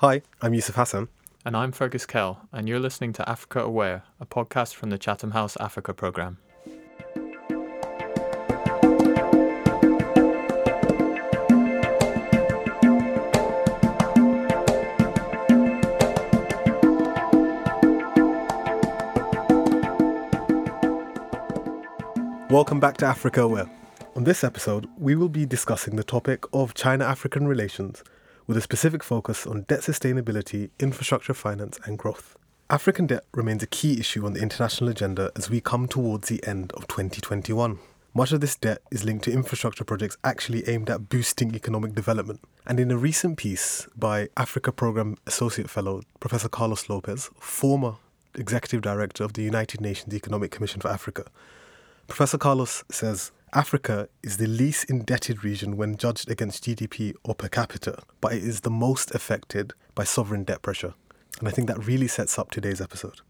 Hi, I'm Yusuf Hassan. And I'm Fergus Kell, and you're listening to Africa Aware, a podcast from the Chatham House Africa programme. Welcome back to Africa Aware. On this episode, we will be discussing the topic of China African relations with a specific focus on debt sustainability, infrastructure finance, and growth. African debt remains a key issue on the international agenda as we come towards the end of 2021. Much of this debt is linked to infrastructure projects actually aimed at boosting economic development. And in a recent piece by Africa Programme Associate Fellow Professor Carlos Lopes, former Executive Director of the United Nations Economic Commission for Africa, Professor Carlos says Africa is the least indebted region when judged against GDP or per capita, but it is the most affected by sovereign debt pressure. And I think that really sets up today's episode.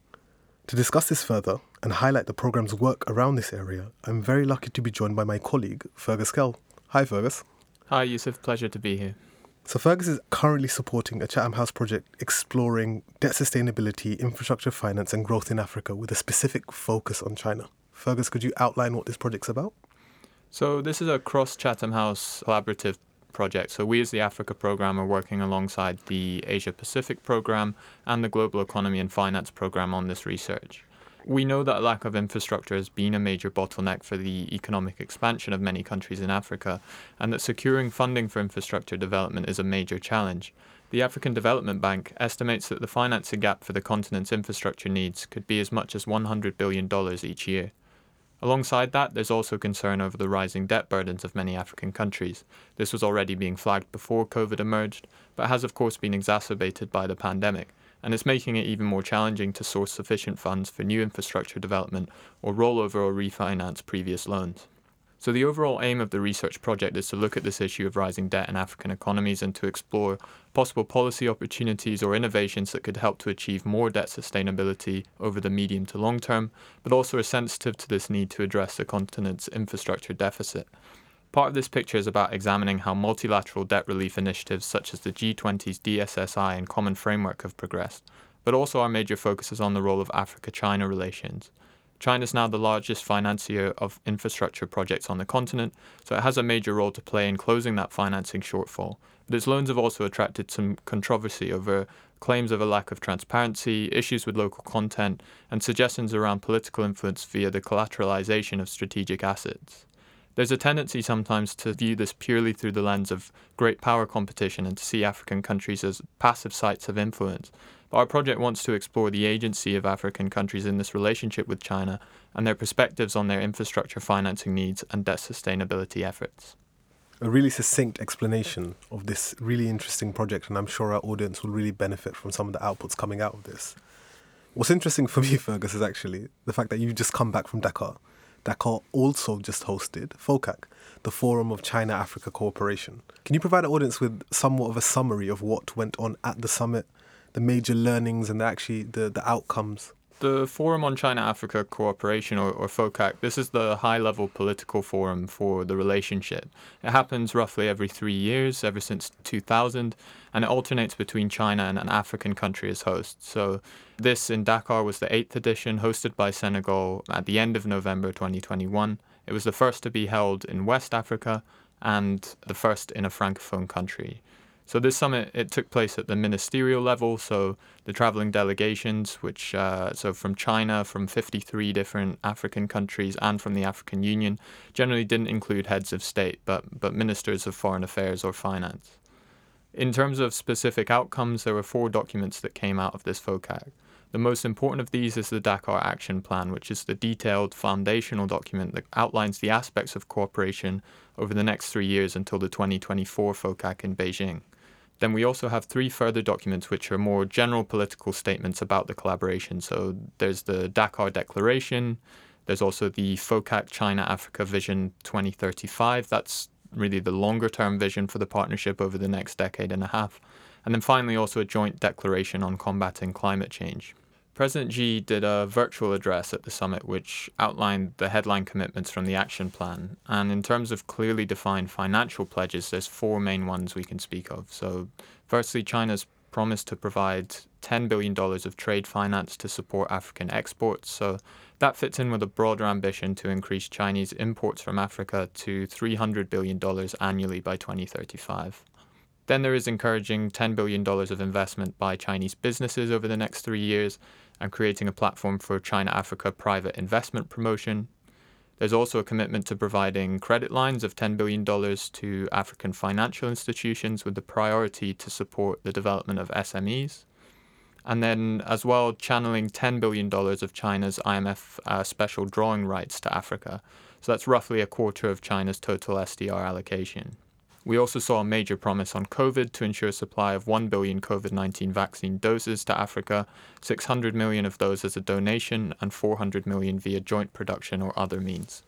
To discuss this further and highlight the programme's work around this area, I'm very lucky to be joined by my colleague, Fergus Kell. Hi, Fergus. Hi, Yusuf. Pleasure to be here. So, Fergus is currently supporting a Chatham House project exploring debt sustainability, infrastructure finance, and growth in Africa with a specific focus on China. Fergus, could you outline what this project's about? So, this is a cross Chatham House collaborative project. So, we as the Africa program are working alongside the Asia Pacific program and the Global Economy and Finance program on this research. We know that lack of infrastructure has been a major bottleneck for the economic expansion of many countries in Africa, and that securing funding for infrastructure development is a major challenge. The African Development Bank estimates that the financing gap for the continent's infrastructure needs could be as much as $100 billion each year. Alongside that, there's also concern over the rising debt burdens of many African countries. This was already being flagged before COVID emerged, but has of course been exacerbated by the pandemic, and it's making it even more challenging to source sufficient funds for new infrastructure development or roll over or refinance previous loans. So, the overall aim of the research project is to look at this issue of rising debt in African economies and to explore possible policy opportunities or innovations that could help to achieve more debt sustainability over the medium to long term, but also are sensitive to this need to address the continent's infrastructure deficit. Part of this picture is about examining how multilateral debt relief initiatives such as the G20's DSSI and Common Framework have progressed, but also our major focus is on the role of Africa China relations. China is now the largest financier of infrastructure projects on the continent, so it has a major role to play in closing that financing shortfall. But its loans have also attracted some controversy over claims of a lack of transparency, issues with local content, and suggestions around political influence via the collateralization of strategic assets. There's a tendency sometimes to view this purely through the lens of great power competition and to see African countries as passive sites of influence. But our project wants to explore the agency of African countries in this relationship with China and their perspectives on their infrastructure financing needs and debt sustainability efforts. A really succinct explanation of this really interesting project, and I'm sure our audience will really benefit from some of the outputs coming out of this. What's interesting for me, Fergus, is actually the fact that you've just come back from Dakar. Dakar also just hosted FOCAC, the Forum of China Africa Cooperation. Can you provide the audience with somewhat of a summary of what went on at the summit the major learnings and the, actually the, the outcomes? The Forum on China Africa Cooperation, or, or FOCAC, this is the high level political forum for the relationship. It happens roughly every three years, ever since 2000, and it alternates between China and an African country as host. So, this in Dakar was the eighth edition, hosted by Senegal at the end of November 2021. It was the first to be held in West Africa and the first in a francophone country. So this summit it took place at the ministerial level. So the traveling delegations, which uh, so from China, from 53 different African countries, and from the African Union, generally didn't include heads of state, but but ministers of foreign affairs or finance. In terms of specific outcomes, there were four documents that came out of this FOCAC. The most important of these is the Dakar Action Plan, which is the detailed foundational document that outlines the aspects of cooperation over the next three years until the 2024 FOCAC in Beijing. Then we also have three further documents which are more general political statements about the collaboration. So there's the Dakar Declaration, there's also the FOCAC China Africa Vision 2035. That's really the longer term vision for the partnership over the next decade and a half. And then finally, also a joint declaration on combating climate change. President Xi did a virtual address at the summit which outlined the headline commitments from the action plan. And in terms of clearly defined financial pledges, there's four main ones we can speak of. So, firstly, China's promised to provide $10 billion of trade finance to support African exports. So that fits in with a broader ambition to increase Chinese imports from Africa to $300 billion annually by 2035. Then there is encouraging $10 billion of investment by Chinese businesses over the next three years and creating a platform for China Africa private investment promotion. There's also a commitment to providing credit lines of $10 billion to African financial institutions with the priority to support the development of SMEs. And then, as well, channeling $10 billion of China's IMF uh, special drawing rights to Africa. So that's roughly a quarter of China's total SDR allocation. We also saw a major promise on COVID to ensure supply of 1 billion COVID 19 vaccine doses to Africa, 600 million of those as a donation, and 400 million via joint production or other means.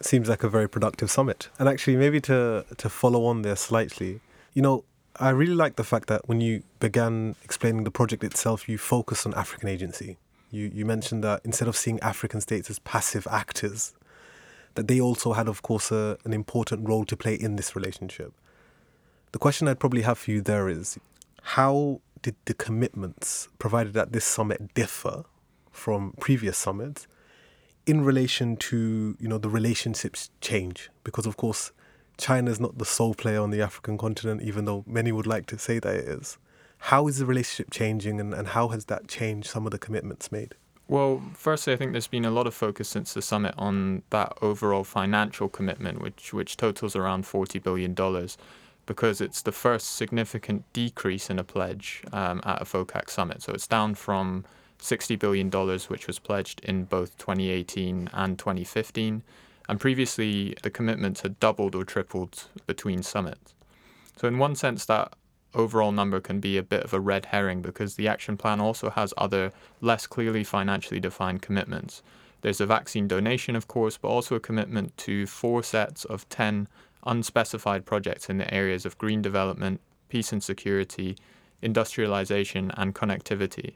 Seems like a very productive summit. And actually, maybe to, to follow on there slightly, you know, I really like the fact that when you began explaining the project itself, you focused on African agency. You, you mentioned that instead of seeing African states as passive actors, that they also had, of course, a, an important role to play in this relationship. The question I'd probably have for you there is how did the commitments provided at this summit differ from previous summits in relation to you know the relationships change? Because of course, China is not the sole player on the African continent, even though many would like to say that it is. How is the relationship changing, and, and how has that changed some of the commitments made? Well, firstly, I think there's been a lot of focus since the summit on that overall financial commitment, which which totals around forty billion dollars, because it's the first significant decrease in a pledge um, at a FOCAC summit. So it's down from sixty billion dollars, which was pledged in both 2018 and 2015, and previously the commitments had doubled or tripled between summits. So in one sense, that overall number can be a bit of a red herring because the action plan also has other less clearly financially defined commitments. There's a vaccine donation, of course, but also a commitment to four sets of 10 unspecified projects in the areas of green development, peace and security, industrialization, and connectivity.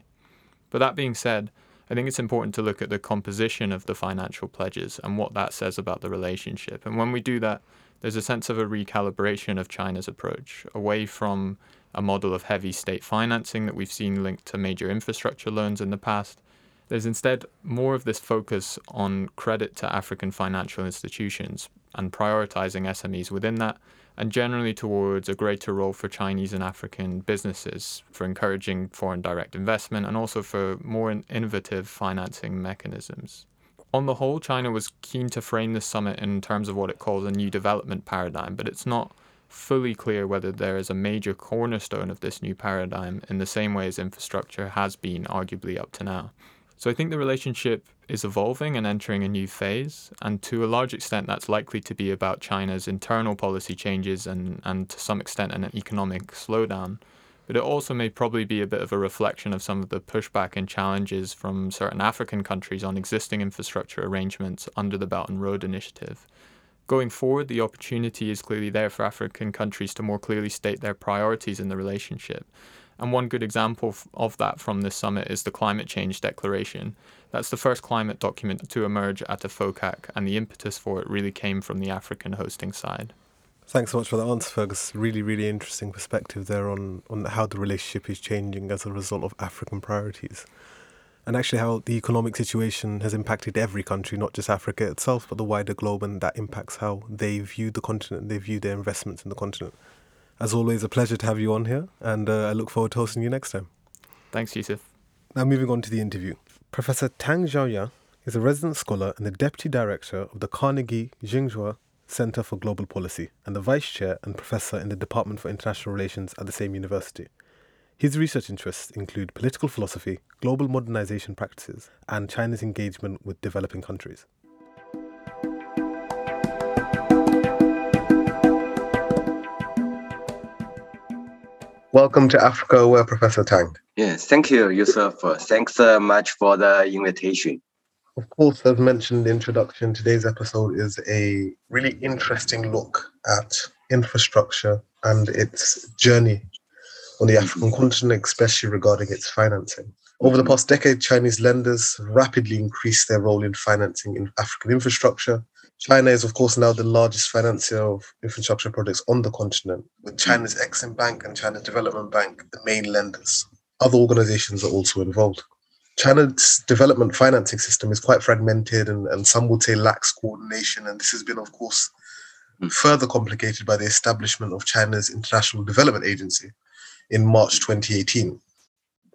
But that being said, I think it's important to look at the composition of the financial pledges and what that says about the relationship. And when we do that, there's a sense of a recalibration of China's approach away from a model of heavy state financing that we've seen linked to major infrastructure loans in the past. There's instead more of this focus on credit to African financial institutions and prioritizing SMEs within that, and generally towards a greater role for Chinese and African businesses for encouraging foreign direct investment and also for more innovative financing mechanisms. On the whole, China was keen to frame this summit in terms of what it calls a new development paradigm, but it's not fully clear whether there is a major cornerstone of this new paradigm in the same way as infrastructure has been arguably up to now. So I think the relationship is evolving and entering a new phase, and to a large extent, that's likely to be about China's internal policy changes and, and to some extent an economic slowdown but it also may probably be a bit of a reflection of some of the pushback and challenges from certain African countries on existing infrastructure arrangements under the Belt and Road Initiative. Going forward, the opportunity is clearly there for African countries to more clearly state their priorities in the relationship. And one good example of that from this summit is the Climate Change Declaration. That's the first climate document to emerge at a FOCAC, and the impetus for it really came from the African hosting side. Thanks so much for that answer, Fergus. Really, really interesting perspective there on, on how the relationship is changing as a result of African priorities. And actually, how the economic situation has impacted every country, not just Africa itself, but the wider globe, and that impacts how they view the continent, they view their investments in the continent. As always, a pleasure to have you on here, and uh, I look forward to hosting you next time. Thanks, Yusuf. Now, moving on to the interview. Professor Tang Xiaoyang is a resident scholar and the deputy director of the Carnegie Tsinghua Center for Global Policy and the Vice Chair and Professor in the Department for International Relations at the same university. His research interests include political philosophy, global modernization practices, and China's engagement with developing countries. Welcome to Africa Aware, Professor Tang. Yes, thank you, Yusuf. Thanks so uh, much for the invitation. Of course, as mentioned in the introduction, today's episode is a really interesting look at infrastructure and its journey on the African continent, especially regarding its financing. Over the past decade, Chinese lenders rapidly increased their role in financing in African infrastructure, China is, of course, now the largest financier of infrastructure projects on the continent, with China's Exim Bank and China's Development Bank the main lenders. Other organizations are also involved. China's development financing system is quite fragmented and, and some would say lacks coordination. And this has been, of course, hmm. further complicated by the establishment of China's International Development Agency in March 2018.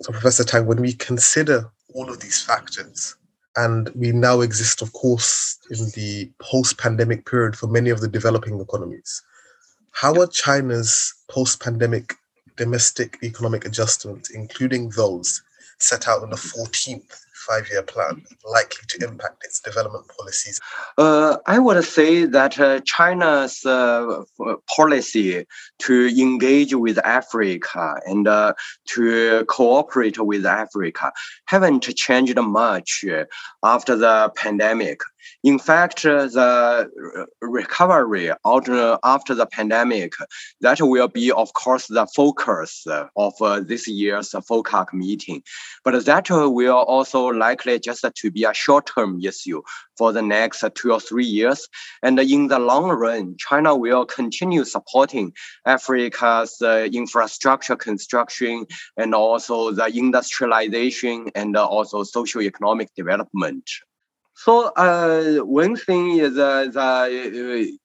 So, Professor Tang, when we consider all of these factors, and we now exist, of course, in the post pandemic period for many of the developing economies, how are China's post pandemic domestic economic adjustments, including those set out on the 14th five year plan likely to impact its development policies? Uh, I would say that uh, China's uh, policy to engage with Africa and uh, to cooperate with Africa haven't changed much after the pandemic. In fact, the recovery after the pandemic, that will be, of course, the focus of this year's FOCAC meeting. But that will also likely just to be a short-term issue for the next two or three years. And in the long run, China will continue supporting Africa's uh, infrastructure construction and also the industrialization and also socio-economic development. So uh, one thing is uh, the uh,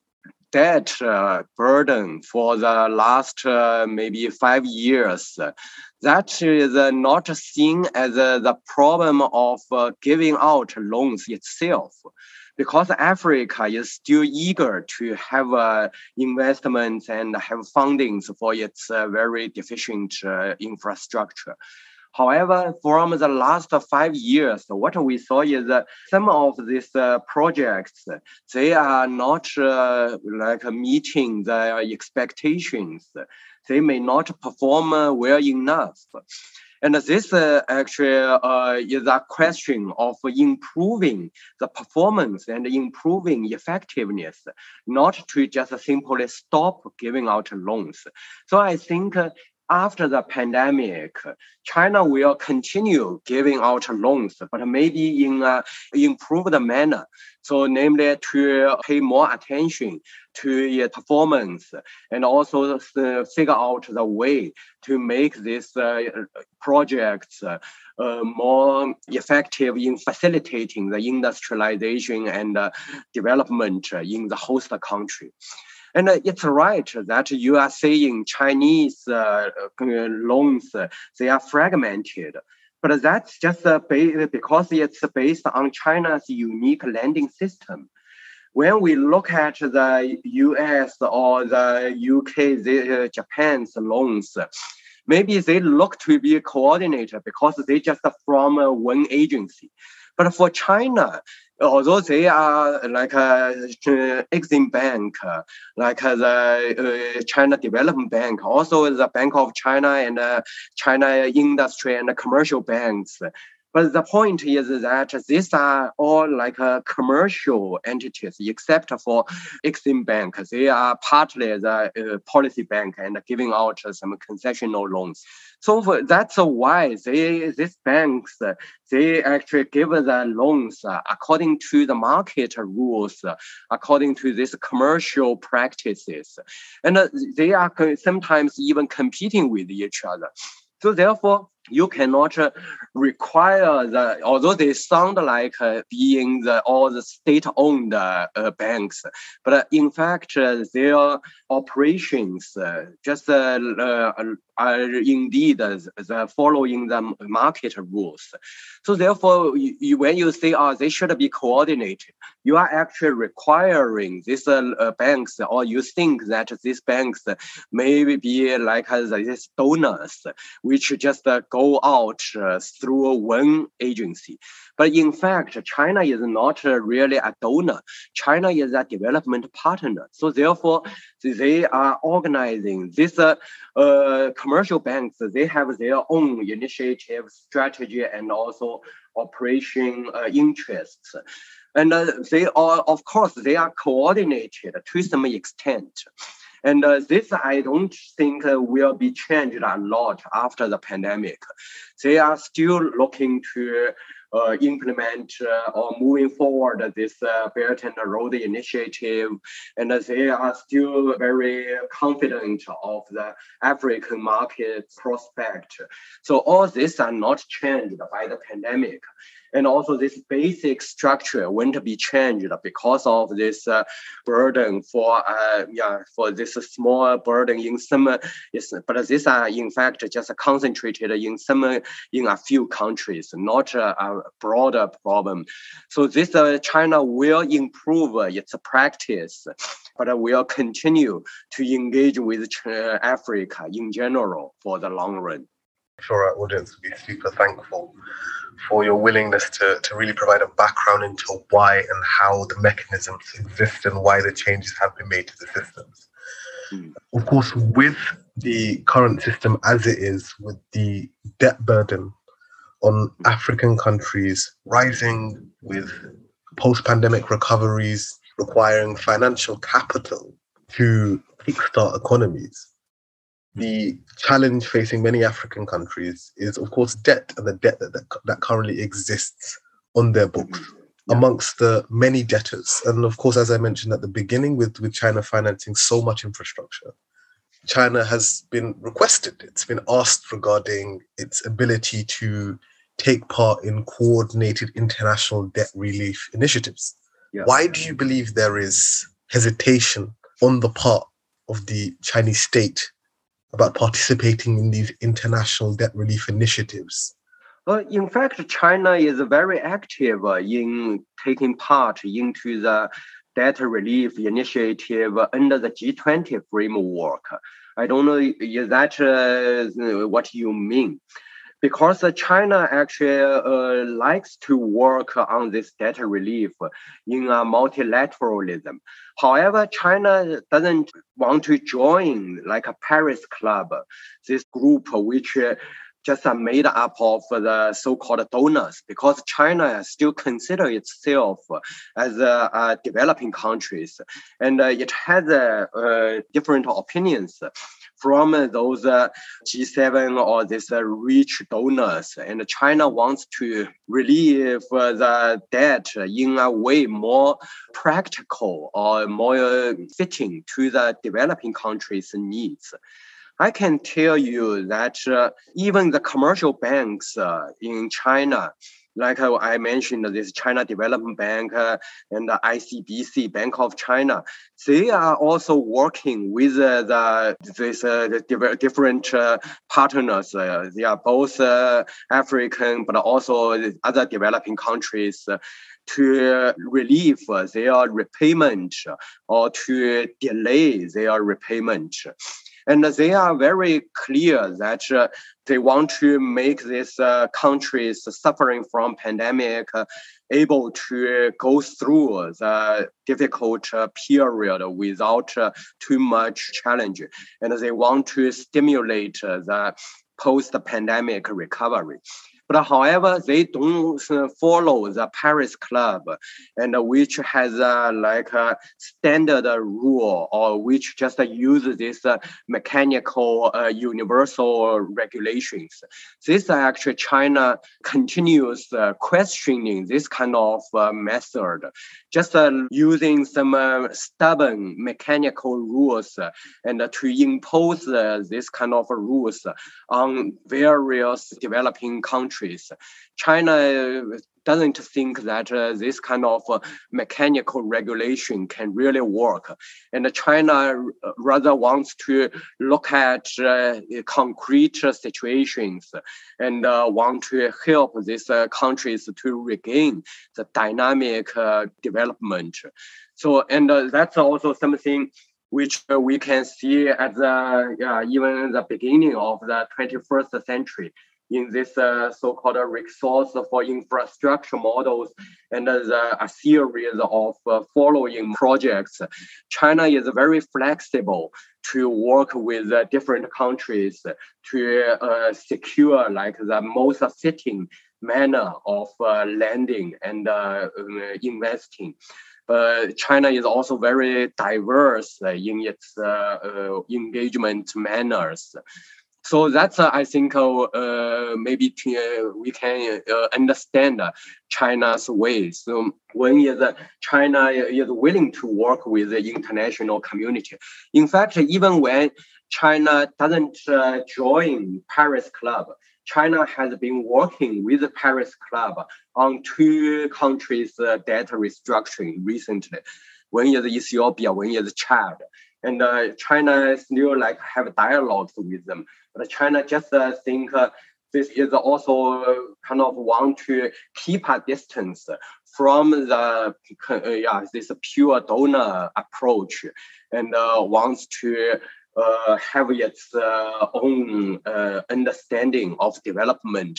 debt uh, burden for the last uh, maybe five years. That is not seen as the problem of giving out loans itself because Africa is still eager to have uh, investments and have fundings for its uh, very deficient uh, infrastructure. However, from the last five years, what we saw is that some of these uh, projects, they are not uh, like meeting their expectations. They may not perform well enough. And this uh, actually uh, is a question of improving the performance and improving effectiveness, not to just simply stop giving out loans. So I think uh, after the pandemic, China will continue giving out loans, but maybe in an improved manner. So, namely, to pay more attention to its performance and also figure out the way to make these uh, projects uh, more effective in facilitating the industrialization and uh, development in the host country. And uh, it's right that you are saying Chinese uh, uh, loans, they are fragmented. But that's just because it's based on China's unique lending system when we look at the US or the UK, the, uh, Japan's loans, maybe they look to be coordinated because they just from uh, one agency. But for China, although they are like a Exim Bank, like the uh, China Development Bank, also the Bank of China and uh, China Industry and Commercial Banks, but the point is that these are all like uh, commercial entities, except for Exim Bank. They are partly the uh, policy bank and giving out some concessional loans. So for, that's why they these banks they actually give the loans uh, according to the market rules, uh, according to these commercial practices, and uh, they are sometimes even competing with each other. So therefore, you cannot uh, require the although they sound like uh, being the all the state-owned uh, banks, but in fact their operations just are indeed the following the market rules. So therefore, you, when you say, oh, they should be coordinated, you are actually requiring these banks, or you think that these banks may be like uh, these donors, which just uh, go out uh, through one agency. But in fact, China is not really a donor. China is a development partner. So therefore, they are organizing this uh, uh, commercial banks. They have their own initiative, strategy, and also operation uh, interests. And uh, they are, of course, they are coordinated to some extent. And uh, this, I don't think uh, will be changed a lot after the pandemic. They are still looking to uh, implement uh, or moving forward this uh, Belt and Road Initiative, and they are still very confident of the African market prospect. So all these are not changed by the pandemic and also this basic structure won't be changed because of this uh, burden for uh, yeah for this small burden in some yes, but these are in fact just concentrated in some in a few countries, not a, a broader problem. So this uh, China will improve its practice, but will continue to engage with Africa in general for the long run. I'm sure our audience will be super thankful for your willingness to, to really provide a background into why and how the mechanisms exist and why the changes have been made to the systems. Mm. Of course, with the current system as it is, with the debt burden on African countries rising, with post pandemic recoveries requiring financial capital to kickstart economies, the challenge facing many African countries is, of course, debt and the debt that, that, that currently exists on their books yeah. amongst the many debtors. And of course, as I mentioned at the beginning, with, with China financing so much infrastructure, China has been requested, it's been asked regarding its ability to take part in coordinated international debt relief initiatives. Yeah. Why do you believe there is hesitation on the part of the Chinese state about participating in these international debt relief initiatives? Well, in fact, China is very active in taking part into the debt relief initiative under the G20 framework. I don't know is that uh, what you mean because China actually uh, likes to work on this debt relief in a multilateralism. However, China doesn't want to join like a Paris Club, this group which just are made up of the so-called donors because China still consider itself as a, a developing countries and uh, it has uh, different opinions from those uh, G7 or these uh, rich donors. And China wants to relieve uh, the debt in a way more practical or more fitting to the developing countries' needs. I can tell you that uh, even the commercial banks uh, in China like I mentioned, this China Development Bank uh, and the ICBC, Bank of China, they are also working with uh, the this uh, the different uh, partners. Uh, they are both uh, African, but also other developing countries to relieve their repayment or to delay their repayment. And they are very clear that uh, they want to make these uh, countries suffering from pandemic uh, able to go through the difficult uh, period without uh, too much challenge. And they want to stimulate uh, the post-pandemic recovery. But however, they don't follow the Paris Club, and which has a, like a standard rule or which just uses this uh, mechanical uh, universal regulations. This actually China continues uh, questioning this kind of uh, method, just using some stubborn mechanical rules and to impose this kind of rules on various developing countries countries. China doesn't think that uh, this kind of uh, mechanical regulation can really work. And China rather wants to look at uh, concrete situations and uh, want to help these uh, countries to regain the dynamic uh, development. So, and that's also something which we can see at the even the beginning of the 21st century in this uh, so-called resource for infrastructure models and uh, a series of uh, following projects. China is very flexible to work with uh, different countries to uh, secure like the most fitting manner of uh, lending and um, investing. But China is also very diverse in its engagement manners. So that's uh, I think uh, uh maybe we can understand China's way. So when is China is willing to work with the international community. In fact, even when China doesn't join Paris Club, China has been working with the Paris Club on two countries' debt restructuring recently. One is Ethiopia, one is Chad and uh, China still like have dialogues with them. But China just uh, think uh, this is also kind of want to keep a distance from the uh, yeah this pure donor approach, and uh, wants to. Uh, have its own understanding of development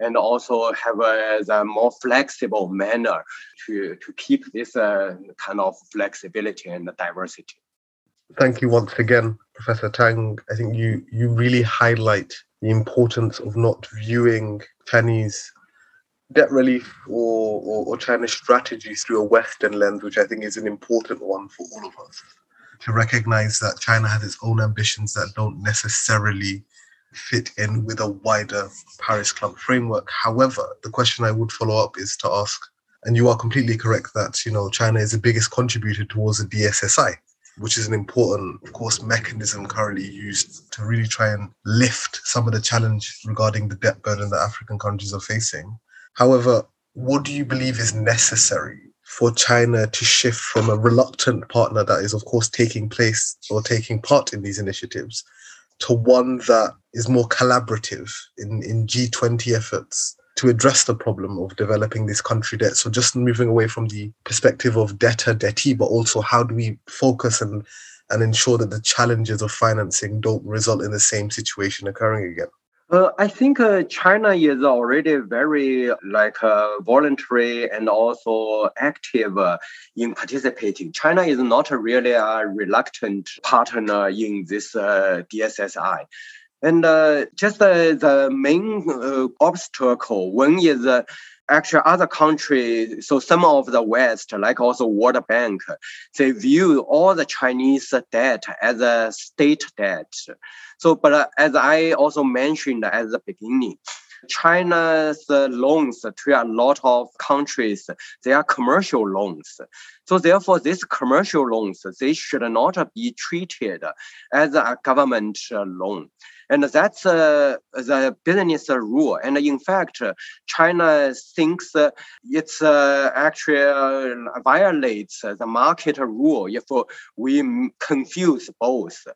and also have a, more flexible manner to, to keep this kind of flexibility and diversity thank you once again, Professor Tang. I think you you really highlight the importance of not viewing Chinese debt relief or, or, or China's strategies through a Western lens, which I think is an important one for all of us. To recognize that China has its own ambitions that don't necessarily fit in with a wider Paris Club framework. However, the question I would follow up is to ask, and you are completely correct that you know China is the biggest contributor towards the DSSI which is an important, of course, mechanism currently used to really try and lift some of the challenge regarding the debt burden that African countries are facing. However, what do you believe is necessary for China to shift from a reluctant partner that is, of course, taking place or taking part in these initiatives to one that is more collaborative in, in G20 efforts to address the problem of developing this country debt. So just moving away from the perspective of debtor, dettee, but also how do we focus and and ensure that the challenges of financing don't result in the same situation occurring again? Uh, I think uh, China is already very like uh, voluntary and also active uh, in participating. China is not really a reluctant partner in this uh, DSSI. And uh, just uh, the main uh, obstacle, one is uh, actually other countries, so some of the West, like also World Bank, they view all the Chinese debt as a state debt. So, but uh, as I also mentioned at the beginning, China's loans to a lot of countries, they are commercial loans. So therefore, these commercial loans, they should not be treated as a government loan. And that's uh, the business rule. And in fact, China thinks it's uh, actually uh, violates the market rule if we confuse both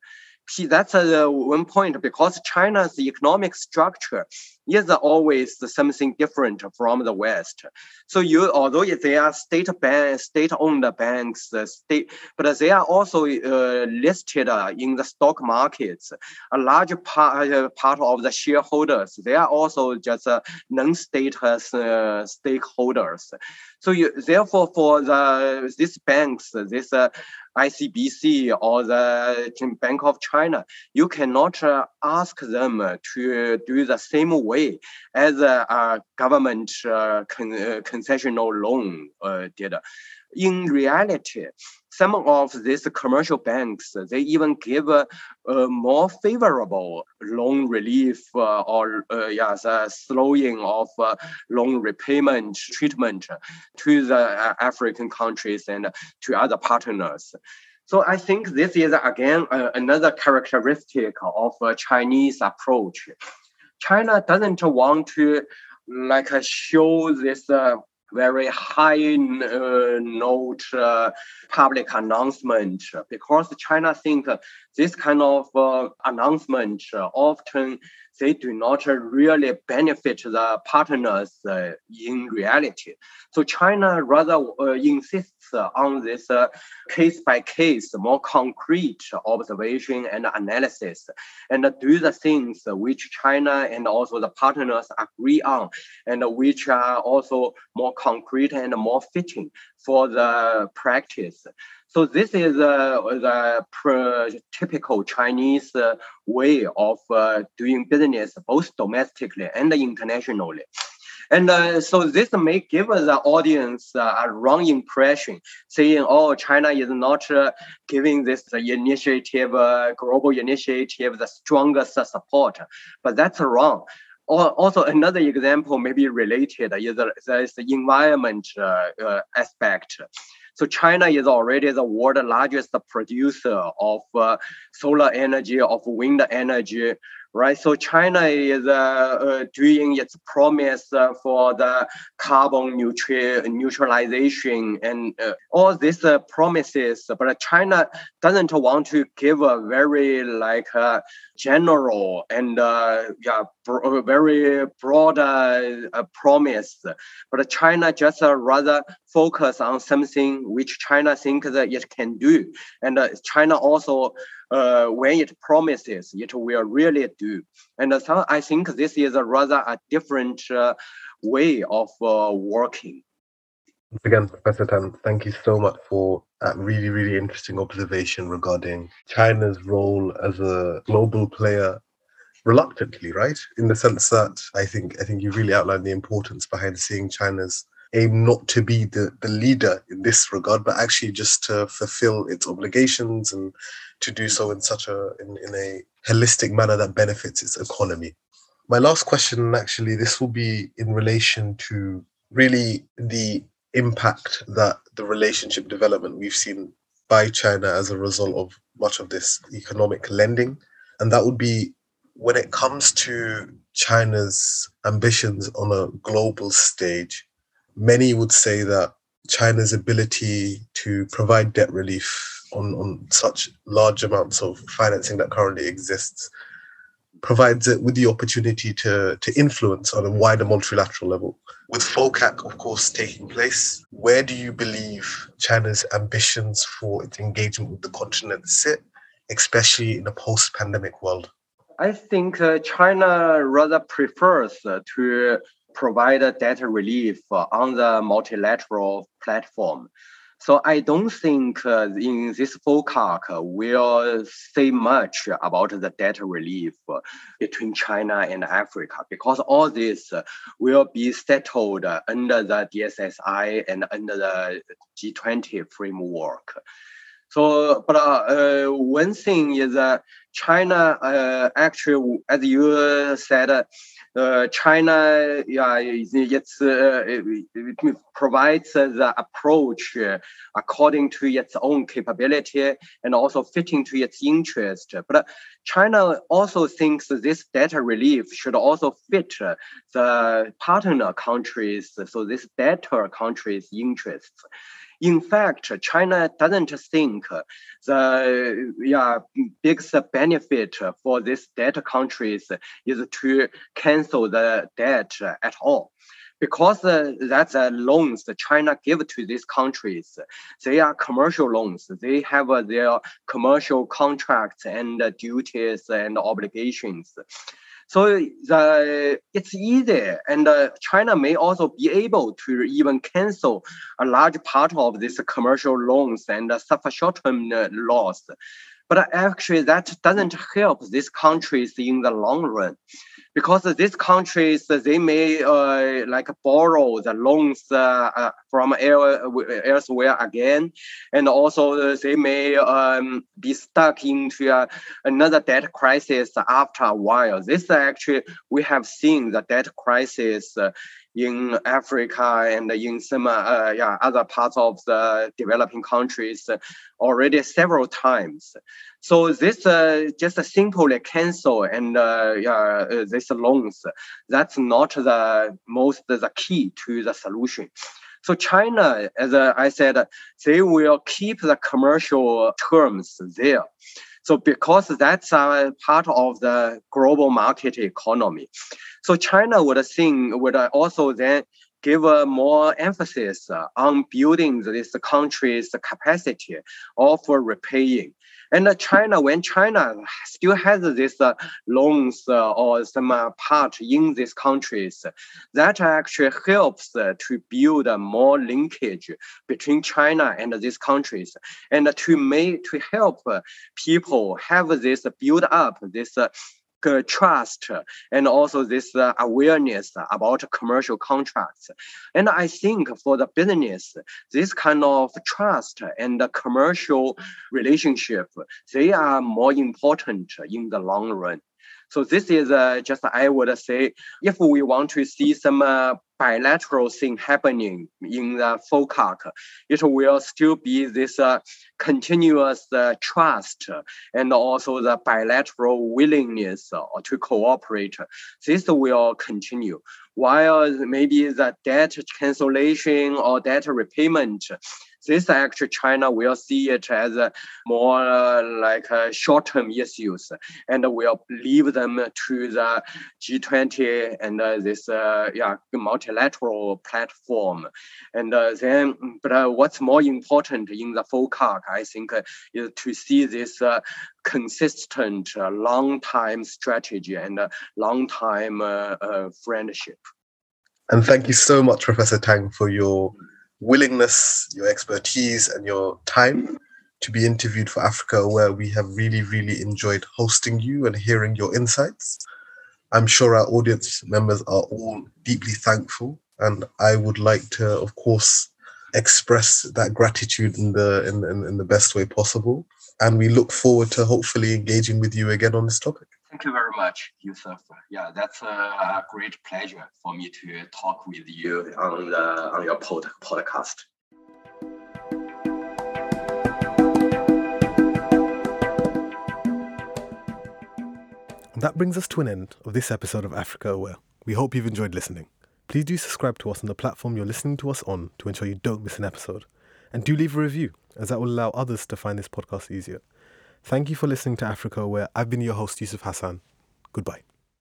See, that's uh, one point because China's economic structure is always something different from the West. So you, although they are state bank, state-owned banks, state, but they are also uh, listed uh, in the stock markets. A large part uh, part of the shareholders they are also just uh, non-state uh, stakeholders. So you, therefore, for the these banks, this ICBC or the Bank of China, you cannot uh, ask them to do the same way as a, government uh, con- uh, concessional loan uh, did. In reality, some of these commercial banks, they even give a, a more favorable loan relief uh, or uh, yes, slowing of uh, loan repayment treatment to the uh, African countries and to other partners. So I think this is again uh, another characteristic of a Chinese approach. China doesn't want to like show this uh, very high uh, note uh, public announcement because China think this kind of uh, announcement often they do not really benefit the partners uh, in reality. So China rather uh, insists on this case by case, more concrete observation and analysis, and do the things which China and also the partners agree on, and which are also more concrete and more fitting for the practice. So this is uh, the typical Chinese uh, way of uh, doing business, both domestically and internationally. And uh, so this may give the audience uh, a wrong impression, saying, oh, China is not uh, giving this initiative, uh, global initiative, the strongest support. But that's wrong. Also, another example, maybe related, is the environment uh, uh, aspect. So China is already the world's largest producer of uh, solar energy, of wind energy, right? So China is uh, uh, doing its promise uh, for the carbon neutral neutralization and uh, all these uh, promises, but China doesn't want to give a very like uh, general and yeah very broad promise. But China just rather focus on something which China thinks that it can do, and China also uh, when it promises, it will really do. And so I think this is a rather a different uh, way of uh, working. Once again, Professor Tang, thank you so much for that really, really interesting observation regarding China's role as a global player reluctantly, right? In the sense that I think I think you really outlined the importance behind seeing China's aim not to be the, the leader in this regard, but actually just to fulfill its obligations and to do so in such a in, in a holistic manner that benefits its economy. My last question, actually, this will be in relation to really the impact that the relationship development we've seen by China as a result of much of this economic lending. And that would be when it comes to China's ambitions on a global stage, many would say that China's ability to provide debt relief on, on such large amounts of financing that currently exists provides it with the opportunity to, to influence on a wider multilateral level. With FOCAC, of course, taking place, where do you believe China's ambitions for its engagement with the continent sit, especially in a post pandemic world? I think uh, China rather prefers uh, to provide data relief uh, on the multilateral platform so I don't think uh, in this FOCAC uh, we'll say much about the debt relief uh, between China and Africa because all this uh, will be settled under the DSSI and under the G20 framework. So, but uh, one thing is uh, China uh, actually, as you said, uh, China, yeah, it's, uh, it provides the approach according to its own capability and also fitting to its interest. But China also thinks this data relief should also fit the partner countries, so this debtor countries' interests. In fact, China doesn't think the yeah, biggest benefit for these debt countries is to cancel the debt at all because uh, that's uh, loans that China give to these countries. They are commercial loans. They have uh, their commercial contracts and duties and obligations. So the, it's easy, and uh, China may also be able to even cancel a large part of these commercial loans and uh, suffer short-term uh, loss. But actually, that doesn't help these countries in the long run. Because these countries they may uh, like borrow the loans uh, uh from elsewhere again, and also they may um, be stuck into uh, another debt crisis after a while. This actually we have seen the debt crisis uh, in Africa and in some uh, yeah, other parts of the developing countries already several times. So this uh, just simply cancel and uh, yeah, uh, this loans. That's not the most the key to the solution. So China, as I said, they will keep the commercial terms there. So because that's a part of the global market economy. So China would think would also then give a more emphasis on building this country's capacity of repaying. And China, when China still has this uh, loans uh, or some uh, part in these countries, that actually helps to build more linkage between China and these countries, and to make to help people have this build up this trust and also this uh, awareness about commercial contracts. And I think for the business, this kind of trust and the commercial relationship, they are more important in the long run. So this is uh, just I would say if we want to see some uh, bilateral thing happening in the FOCAC, it will still be this uh, continuous uh, trust and also the bilateral willingness uh, to cooperate. This will continue. While maybe the debt cancellation or debt repayment this actually China will see it as a more uh, like uh, short-term issues, and will leave them to the G20 and uh, this uh, yeah multilateral platform. And uh, then, but uh, what's more important in the FOCAC, I think, is to see this consistent long-time strategy and long-time friendship. And thank you so much, Professor Tang, for your willingness, your expertise, and your time to be interviewed for Africa Aware we have really, really enjoyed hosting you and hearing your insights. I'm sure our audience members are all deeply thankful, and I would like to, of course, express that gratitude in the in, in, in the best way possible. And we look forward to hopefully engaging with you again on this topic. Thank you very much, Yusuf. Yeah, that's a great pleasure for me to talk with you on the on your pod, podcast. That brings us to an end of this episode of Africa Aware. We hope you've enjoyed listening. Please do subscribe to us on the platform you're listening to us on to ensure you don't miss an episode. And do leave a review, as that will allow others to find this podcast easier. Thank you for listening to Africa Aware I've been your host, Yusuf Hassan. Goodbye.